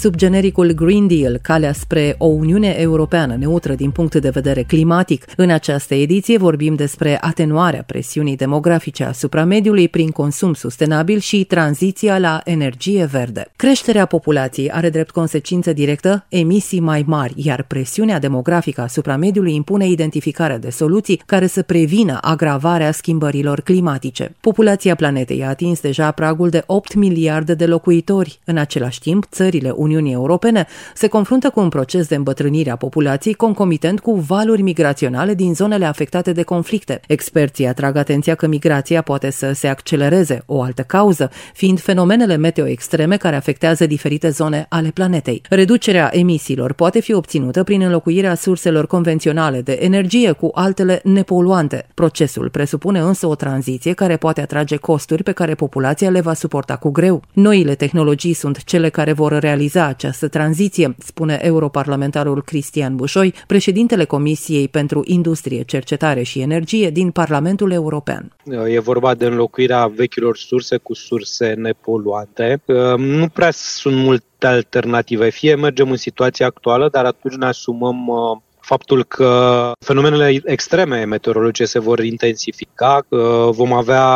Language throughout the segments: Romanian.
sub genericul Green Deal, calea spre o Uniune Europeană neutră din punct de vedere climatic. În această ediție vorbim despre atenuarea presiunii demografice asupra mediului prin consum sustenabil și tranziția la energie verde. Creșterea populației are drept consecință directă emisii mai mari, iar presiunea demografică asupra mediului impune identificarea de soluții care să prevină agravarea schimbărilor climatice. Populația planetei a atins deja pragul de 8 miliarde de locuitori. În același timp, țările Uniunii Europene se confruntă cu un proces de îmbătrânire a populației concomitent cu valuri migraționale din zonele afectate de conflicte. Experții atrag atenția că migrația poate să se accelereze, o altă cauză fiind fenomenele meteo extreme care afectează diferite zone ale planetei. Reducerea emisiilor poate fi obținută prin înlocuirea surselor convenționale de energie cu altele nepoluante. Procesul presupune însă o tranziție care poate atrage costuri pe care populația le va suporta cu greu. Noile tehnologii sunt cele care vor realiza această tranziție, spune europarlamentarul Cristian Bușoi, președintele Comisiei pentru Industrie, Cercetare și Energie din Parlamentul European. E vorba de înlocuirea vechilor surse cu surse nepoluante. Nu prea sunt multe alternative. Fie mergem în situația actuală, dar atunci ne asumăm uh, faptul că fenomenele extreme meteorologice se vor intensifica, vom avea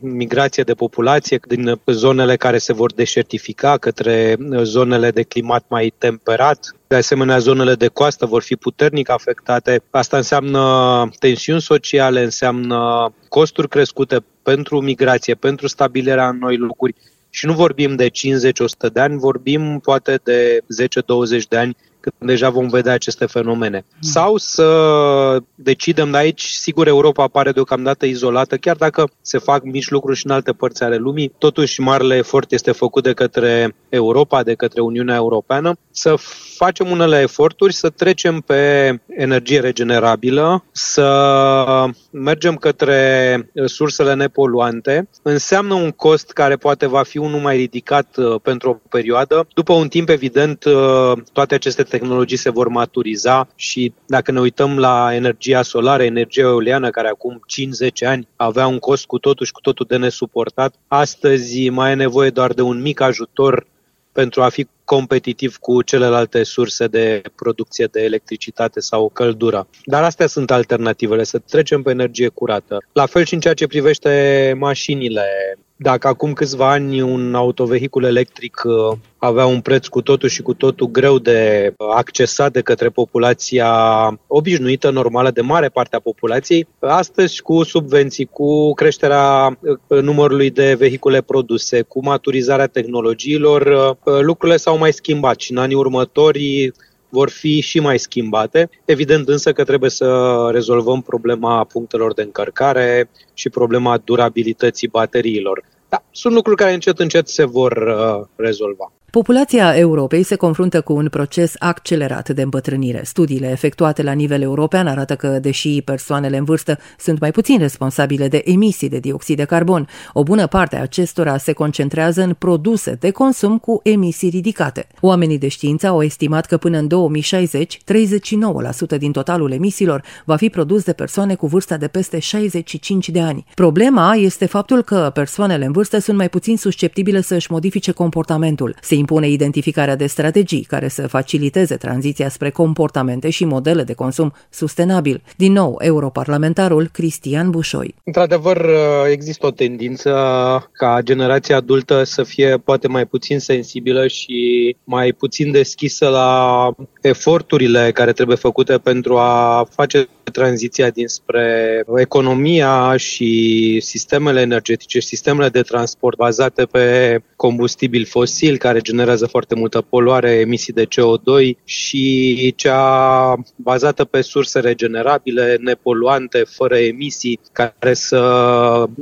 migrație de populație din zonele care se vor deșertifica către zonele de climat mai temperat, de asemenea, zonele de coastă vor fi puternic afectate. Asta înseamnă tensiuni sociale, înseamnă costuri crescute pentru migrație, pentru stabilirea în noi locuri. Și nu vorbim de 50-100 de ani, vorbim poate de 10-20 de ani când deja vom vedea aceste fenomene. Mm. Sau să decidem de aici, sigur Europa apare deocamdată izolată, chiar dacă se fac mici lucruri și în alte părți ale lumii, totuși marele efort este făcut de către Europa, de către Uniunea Europeană, să facem unele eforturi, să trecem pe energie regenerabilă, să mergem către sursele nepoluante. Înseamnă un cost care poate va fi unul mai ridicat uh, pentru o perioadă. După un timp, evident, uh, toate aceste tehnologii se vor maturiza și dacă ne uităm la energia solară, energia eoliană, care acum 5-10 ani avea un cost cu totul și cu totul de nesuportat, astăzi mai e nevoie doar de un mic ajutor pentru a fi competitiv cu celelalte surse de producție de electricitate sau căldură. Dar astea sunt alternativele, să trecem pe energie curată. La fel și în ceea ce privește mașinile. Dacă acum câțiva ani un autovehicul electric uh, avea un preț cu totul și cu totul greu de accesat de către populația obișnuită, normală, de mare parte a populației, astăzi cu subvenții, cu creșterea uh, numărului de vehicule produse, cu maturizarea tehnologiilor, uh, lucrurile s-au mai schimbat și în anii următori vor fi și mai schimbate. Evident însă că trebuie să rezolvăm problema punctelor de încărcare și problema durabilității bateriilor. Da, sunt lucruri care încet încet se vor uh, rezolva. Populația Europei se confruntă cu un proces accelerat de îmbătrânire. Studiile efectuate la nivel european arată că, deși persoanele în vârstă sunt mai puțin responsabile de emisii de dioxid de carbon, o bună parte a acestora se concentrează în produse de consum cu emisii ridicate. Oamenii de știință au estimat că până în 2060, 39% din totalul emisiilor va fi produs de persoane cu vârsta de peste 65 de ani. Problema este faptul că persoanele în vârstă sunt mai puțin susceptibile să își modifice comportamentul. Se impune identificarea de strategii care să faciliteze tranziția spre comportamente și modele de consum sustenabil. Din nou, europarlamentarul Cristian Bușoi. Într-adevăr, există o tendință ca generația adultă să fie poate mai puțin sensibilă și mai puțin deschisă la eforturile care trebuie făcute pentru a face tranziția dinspre economia și sistemele energetice și sistemele de transport bazate pe combustibil fosil care generează foarte multă poluare, emisii de CO2 și cea bazată pe surse regenerabile, nepoluante, fără emisii, care să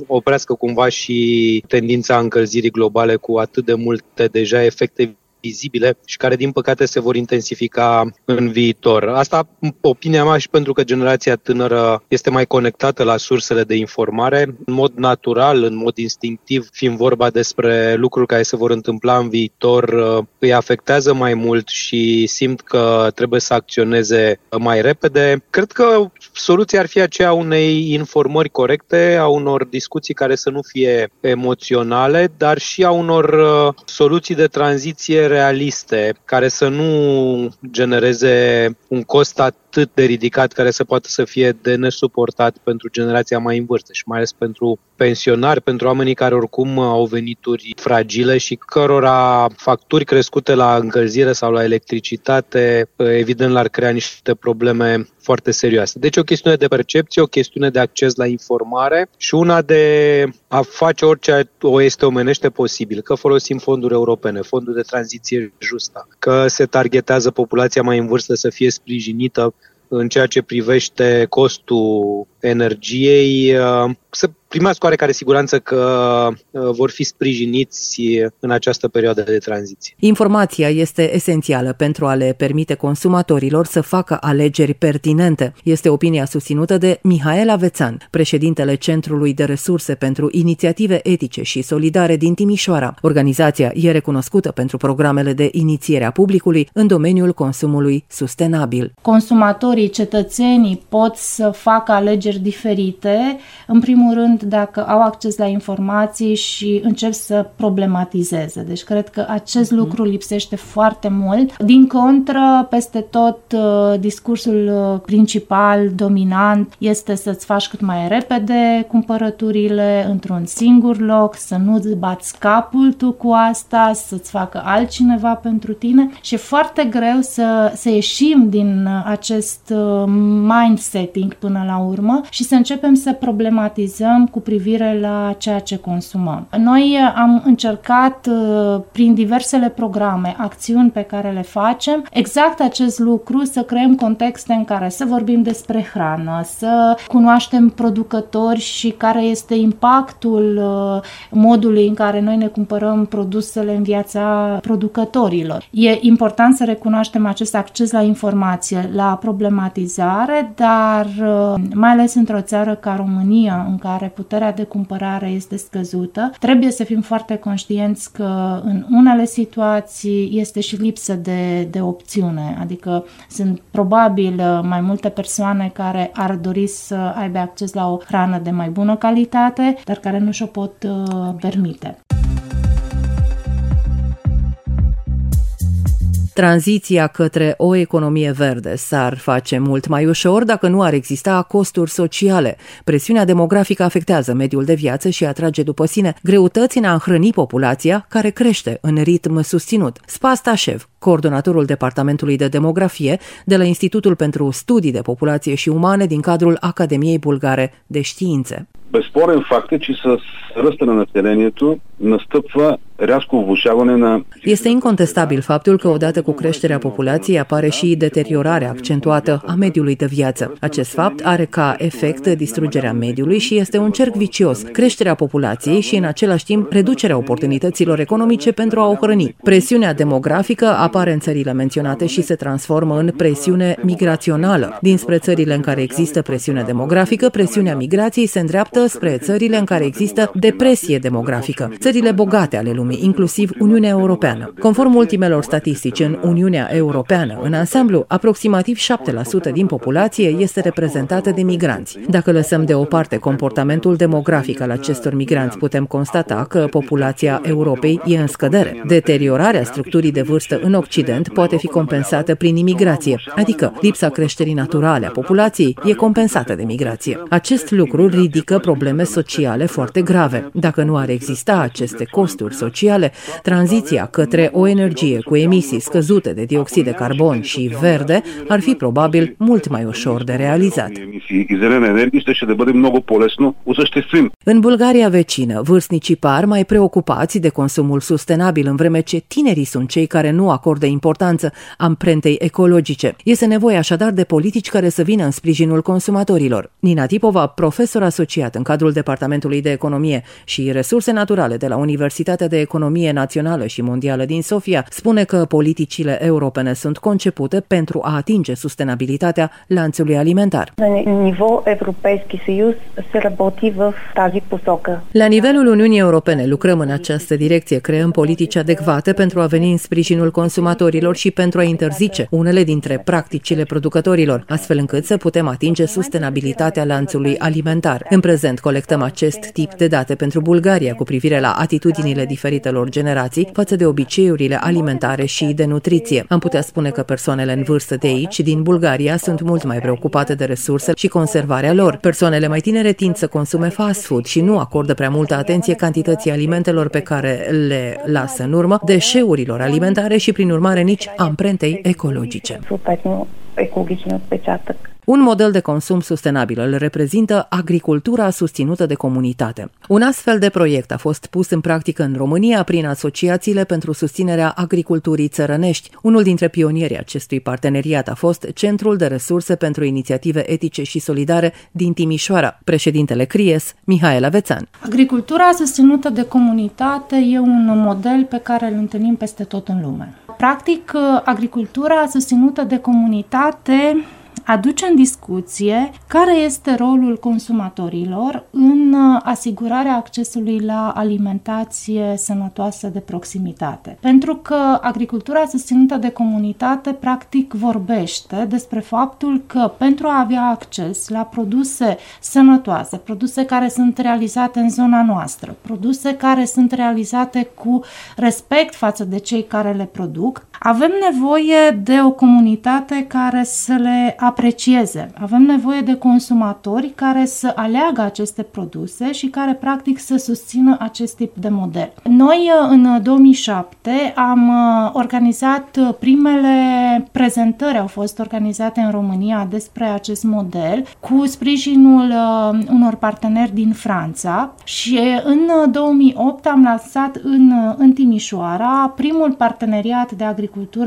oprească cumva și tendința încălzirii globale cu atât de multe deja efecte vizibile și care, din păcate, se vor intensifica în viitor. Asta, opinia mea, și pentru că generația tânără este mai conectată la sursele de informare, în mod natural, în mod instinctiv, fiind vorba despre lucruri care se vor întâmpla în viitor, îi afectează mai mult și simt că trebuie să acționeze mai repede. Cred că soluția ar fi aceea unei informări corecte, a unor discuții care să nu fie emoționale, dar și a unor uh, soluții de tranziție realiste, care să nu genereze un cost atât de ridicat care să poată să fie de nesuportat pentru generația mai în vârstă și mai ales pentru pensionari, pentru oamenii care oricum au venituri fragile și cărora facturi crescute la încălzire sau la electricitate, evident, l-ar crea niște probleme foarte serioase. Deci o chestiune de percepție, o chestiune de acces la informare și una de a face orice o este omenește posibil, că folosim fonduri europene, fonduri de tranziție justă, că se targetează populația mai în vârstă să fie sprijinită în ceea ce privește costul energiei, să primească oarecare siguranță că uh, vor fi sprijiniți în această perioadă de tranziție. Informația este esențială pentru a le permite consumatorilor să facă alegeri pertinente. Este opinia susținută de Mihaela Vețan, președintele Centrului de Resurse pentru Inițiative Etice și Solidare din Timișoara. Organizația e recunoscută pentru programele de inițiere a publicului în domeniul consumului sustenabil. Consumatorii, cetățenii pot să facă alegeri diferite, în primul rând sunt dacă au acces la informații și încep să problematizeze. Deci cred că acest uh-huh. lucru lipsește foarte mult. Din contră, peste tot uh, discursul uh, principal, dominant, este să-ți faci cât mai repede cumpărăturile într-un singur loc, să nu-ți bați capul tu cu asta, să-ți facă altcineva pentru tine și e foarte greu să, să ieșim din uh, acest mindsetting până la urmă și să începem să problematizăm cu privire la ceea ce consumăm. Noi am încercat uh, prin diversele programe, acțiuni pe care le facem, exact acest lucru, să creăm contexte în care să vorbim despre hrană, să cunoaștem producători și care este impactul uh, modului în care noi ne cumpărăm produsele în viața producătorilor. E important să recunoaștem acest acces la informație, la problematizare, dar uh, mai ales într-o țară ca România, în care puterea de cumpărare este scăzută. Trebuie să fim foarte conștienți că în unele situații este și lipsă de, de opțiune, adică sunt probabil uh, mai multe persoane care ar dori să aibă acces la o hrană de mai bună calitate, dar care nu și-o pot uh, permite. Tranziția către o economie verde s-ar face mult mai ușor dacă nu ar exista costuri sociale. Presiunea demografică afectează mediul de viață și atrage după sine greutăți în a hrăni populația care crește în ritm susținut. Spas Tașev, coordonatorul Departamentului de Demografie de la Institutul pentru Studii de Populație și Umane din cadrul Academiei Bulgare de Științe Безспорен факт е, че с ръста на населението настъпва rязко влушаване на... Este incontestabil faptul că odată cu creșterea populației apare și deteriorarea accentuată a mediului de viață. Acest fapt are ca efect distrugerea mediului și este un cerc vicios, creșterea populației și în același timp reducerea oportunităților economice pentru a o hrăni. Presiunea demografică apare în țările menționate și se transformă în presiune migrațională. Dinspre țările în care există presiune demografică, presiunea migrației se îndreaptă spre țările în care există depresie demografică, țările bogate ale lumii lumii, inclusiv Uniunea Europeană. Conform ultimelor statistici, în Uniunea Europeană, în ansamblu, aproximativ 7% din populație este reprezentată de migranți. Dacă lăsăm deoparte comportamentul demografic al acestor migranți, putem constata că populația Europei e în scădere. Deteriorarea structurii de vârstă în Occident poate fi compensată prin imigrație, adică lipsa creșterii naturale a populației e compensată de migrație. Acest lucru ridică probleme sociale foarte grave. Dacă nu ar exista aceste costuri sociale, sociale, tranziția către o energie cu emisii scăzute de dioxid de carbon și verde ar fi probabil mult mai ușor de realizat. În Bulgaria vecină, vârstnicii par mai preocupați de consumul sustenabil, în vreme ce tinerii sunt cei care nu acordă importanță amprentei ecologice. Este nevoie așadar de politici care să vină în sprijinul consumatorilor. Nina Tipova, profesor asociat în cadrul Departamentului de Economie și Resurse Naturale de la Universitatea de Economie Națională și Mondială din Sofia, spune că politicile europene sunt concepute pentru a atinge sustenabilitatea lanțului alimentar. La nivelul Uniunii Europene lucrăm în această direcție, creăm politici adecvate pentru a veni în sprijinul consumatorilor și pentru a interzice unele dintre practicile producătorilor, astfel încât să putem atinge sustenabilitatea lanțului alimentar. În prezent colectăm acest tip de date pentru Bulgaria cu privire la atitudinile diferite diferitelor generații față de obiceiurile alimentare și de nutriție. Am putea spune că persoanele în vârstă de aici, din Bulgaria, sunt mult mai preocupate de resurse și conservarea lor. Persoanele mai tinere tind să consume fast food și nu acordă prea multă atenție cantității alimentelor pe care le lasă în urmă, deșeurilor alimentare și, prin urmare, nici amprentei ecologice. Un model de consum sustenabil îl reprezintă agricultura susținută de comunitate. Un astfel de proiect a fost pus în practică în România prin asociațiile pentru susținerea agriculturii țărănești. Unul dintre pionierii acestui parteneriat a fost Centrul de Resurse pentru Inițiative Etice și Solidare din Timișoara, președintele CRIES, Mihaela Avețan. Agricultura susținută de comunitate e un model pe care îl întâlnim peste tot în lume. Practic, agricultura susținută de comunitate aduce în discuție care este rolul consumatorilor în uh, asigurarea accesului la alimentație sănătoasă de proximitate. Pentru că agricultura susținută de comunitate practic vorbește despre faptul că pentru a avea acces la produse sănătoase, produse care sunt realizate în zona noastră, produse care sunt realizate cu respect față de cei care le produc, avem nevoie de o comunitate care să le aprecieze. Avem nevoie de consumatori care să aleagă aceste produse și care practic să susțină acest tip de model. Noi în 2007 am uh, organizat uh, primele prezentări, au fost organizate în România despre acest model cu sprijinul uh, unor parteneri din Franța și în 2008 am lansat în, în Timișoara primul parteneriat de agricultură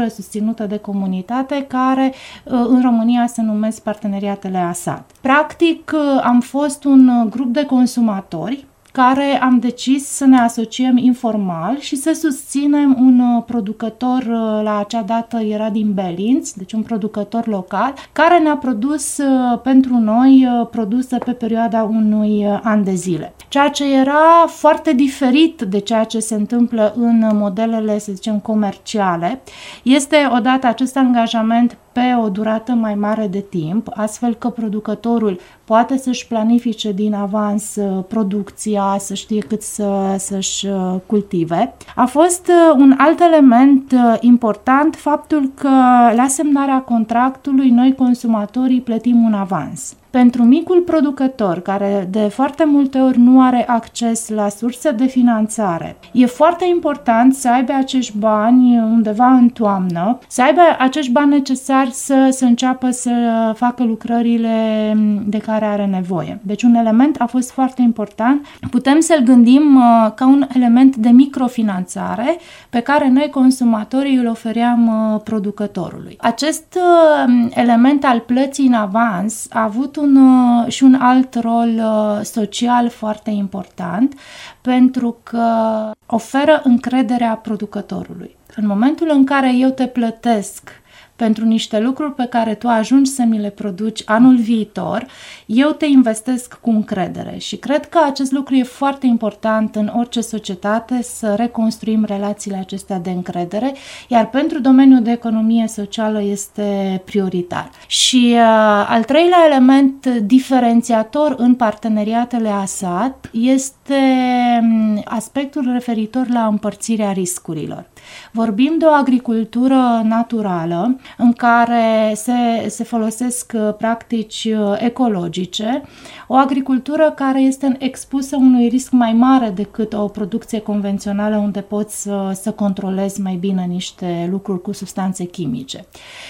susținută de comunitate care în România se numesc parteneriatele ASAT. Practic, am fost un grup de consumatori care am decis să ne asociem informal și să susținem un uh, producător, uh, la acea dată era din Belinț, deci un producător local, care ne-a produs uh, pentru noi produse pe perioada unui an de zile. Ceea ce era foarte diferit de ceea ce se întâmplă în modelele, să zicem, comerciale, este odată acest angajament pe o durată mai mare de timp, astfel că producătorul poate să-și planifice din avans uh, producția, să știe cât să, să-și uh, cultive. A fost uh, un alt element important faptul că la semnarea contractului noi consumatorii plătim un avans. Pentru micul producător, care de foarte multe ori nu are acces la surse de finanțare, e foarte important să aibă acești bani undeva în toamnă, să aibă acești bani necesari să, să înceapă să facă lucrările de care are nevoie. Deci un element a fost foarte important. Putem să-l gândim uh, ca un element de microfinanțare pe care noi consumatorii îl ofeream uh, producătorului. Acest uh, element al plății în avans a avut un, uh, și un alt rol uh, social foarte important pentru că oferă încrederea producătorului. În momentul în care eu te plătesc pentru niște lucruri pe care tu ajungi să mi le produci anul viitor, eu te investesc cu încredere și cred că acest lucru e foarte important în orice societate să reconstruim relațiile acestea de încredere, iar pentru domeniul de economie socială este prioritar. Și uh, al treilea element diferențiator în parteneriatele ASAT este um, aspectul referitor la împărțirea riscurilor. Vorbim de o agricultură naturală în care se, se folosesc uh, practici uh, ecologice, o agricultură care este expusă unui risc mai mare decât o producție convențională unde poți să, să controlezi mai bine niște lucruri cu substanțe chimice.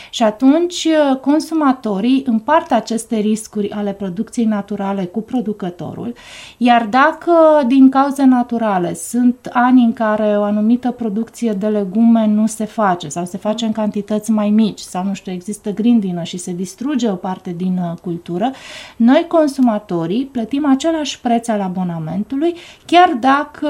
Și atunci uh, consumatorii împart aceste riscuri ale producției naturale cu producătorul, iar dacă din cauze naturale sunt ani în care o anumită producție de legume nu se face sau se face în cantități mai mici sau nu știu, există grindină și se distruge o parte din uh, cultură, noi consumatorii plătim același preț al abonamentului chiar dacă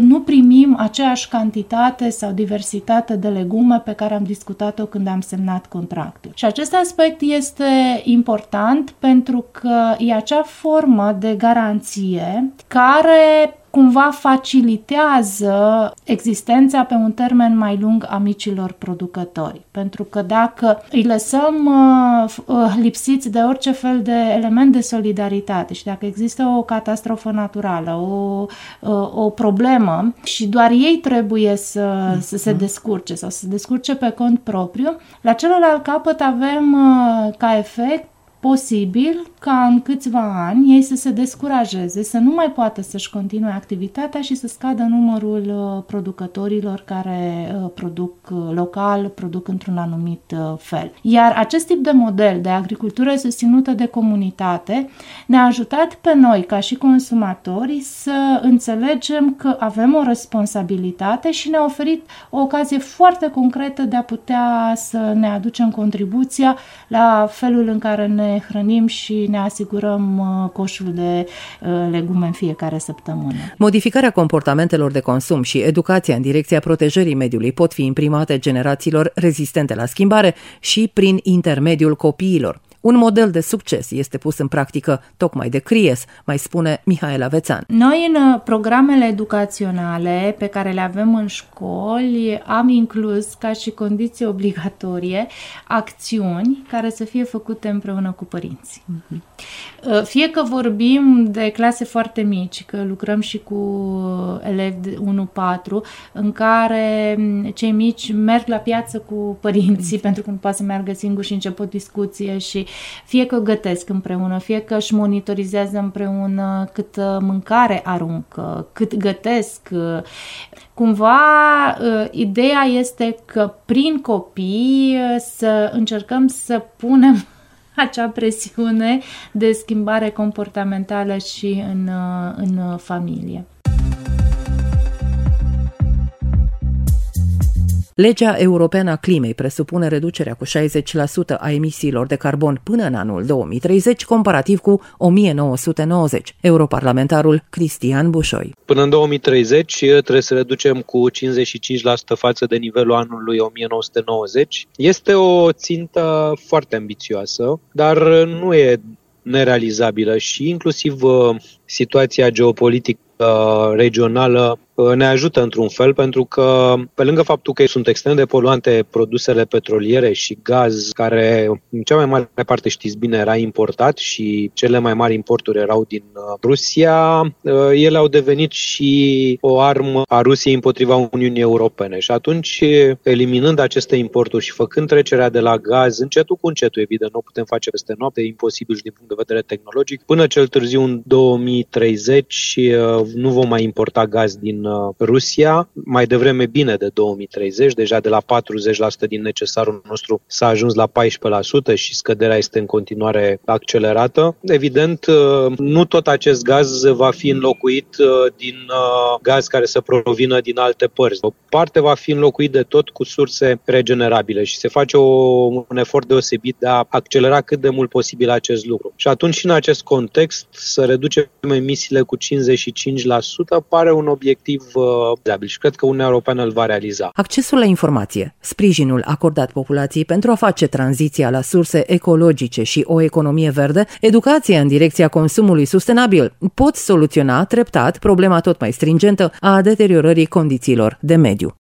nu primim aceeași cantitate sau diversitate de legume pe care am discutat-o când am semnat contractul. Și acest aspect este important pentru că e acea formă de garanție care cumva facilitează existența pe un termen mai lung a micilor producători. Pentru că dacă îi lăsăm uh, uh, lipsiți de orice fel de element de solidaritate și dacă există o catastrofă naturală, o, uh, o problemă și doar ei trebuie să, să se descurce sau să se descurce pe cont propriu, la celălalt capăt avem ca efect posibil ca în câțiva ani ei să se descurajeze, să nu mai poată să-și continue activitatea și să scadă numărul uh, producătorilor care uh, produc uh, local, produc într-un anumit fel. Iar acest tip de model de agricultură susținută de comunitate ne-a ajutat pe noi, ca și consumatori, să înțelegem că avem o responsabilitate și ne-a oferit o ocazie foarte concretă de a putea să ne aducem contribuția la felul în care ne hrănim și ne asigurăm uh, coșul de uh, legume în fiecare săptămână. Modificarea comportamentelor de consum și educația în direcția protejării mediului pot fi imprimate generațiilor rezistente la schimbare și prin intermediul copiilor. Un model de succes este pus în practică tocmai de CRIES, mai spune Mihaela Vețan. Noi în uh, programele educaționale pe care le avem în școli am inclus ca și condiție obligatorie acțiuni care să fie făcute împreună cu părinții. Mhm. Uh, fie că vorbim de clase foarte mici, că lucrăm și cu elevi 1-4, în care mm, cei mici merg la piață cu părinții pentru că nu poate să meargă singuri și încep o discuție și fie că gătesc împreună, fie că își monitorizează împreună cât uh, mâncare aruncă, cât gătesc. Uh, cumva, uh, ideea este că prin copii să încercăm să punem acea presiune de schimbare comportamentală și în, în familie. Legea europeană a climei presupune reducerea cu 60% a emisiilor de carbon până în anul 2030, comparativ cu 1990. Europarlamentarul Cristian Bușoi. Până în 2030 trebuie să reducem cu 55% față de nivelul anului 1990. Este o țintă foarte ambițioasă, dar nu e nerealizabilă și inclusiv uh, situația geopolitică regională Uh, ne ajută într-un fel pentru că, pe lângă faptul că sunt extrem de poluante produsele petroliere și gaz, care în cea mai mare parte știți bine era importat și cele mai mari importuri erau din uh, Rusia, uh, ele au devenit și o armă a Rusiei împotriva Uniunii Europene. Și atunci, eliminând aceste importuri și făcând trecerea de la gaz, încetul cu încetul, evident, nu putem face peste noapte, e imposibil și din punct de vedere tehnologic, până cel târziu în 2030 nu vom mai importa gaz din Uh, Rusia, mai devreme bine de 2030, deja de la 40% din necesarul nostru s-a ajuns la 14% și scăderea este în continuare accelerată. Evident, uh, nu tot acest gaz va fi înlocuit uh, din gaz care să provină din alte părți. O parte va fi înlocuit de tot cu surse regenerabile și se face o, un efort deosebit de a accelera cât de mult posibil acest lucru. Și atunci, în acest context, să reducem emisiile cu 55% pare un obiectiv obiectiv viabil și cred că Uniunea Europeană îl va realiza. Accesul la informație, sprijinul acordat populației pentru a face tranziția la surse ecologice și o economie verde, educația în direcția consumului sustenabil pot soluționa treptat problema tot mai stringentă a deteriorării condițiilor de mediu.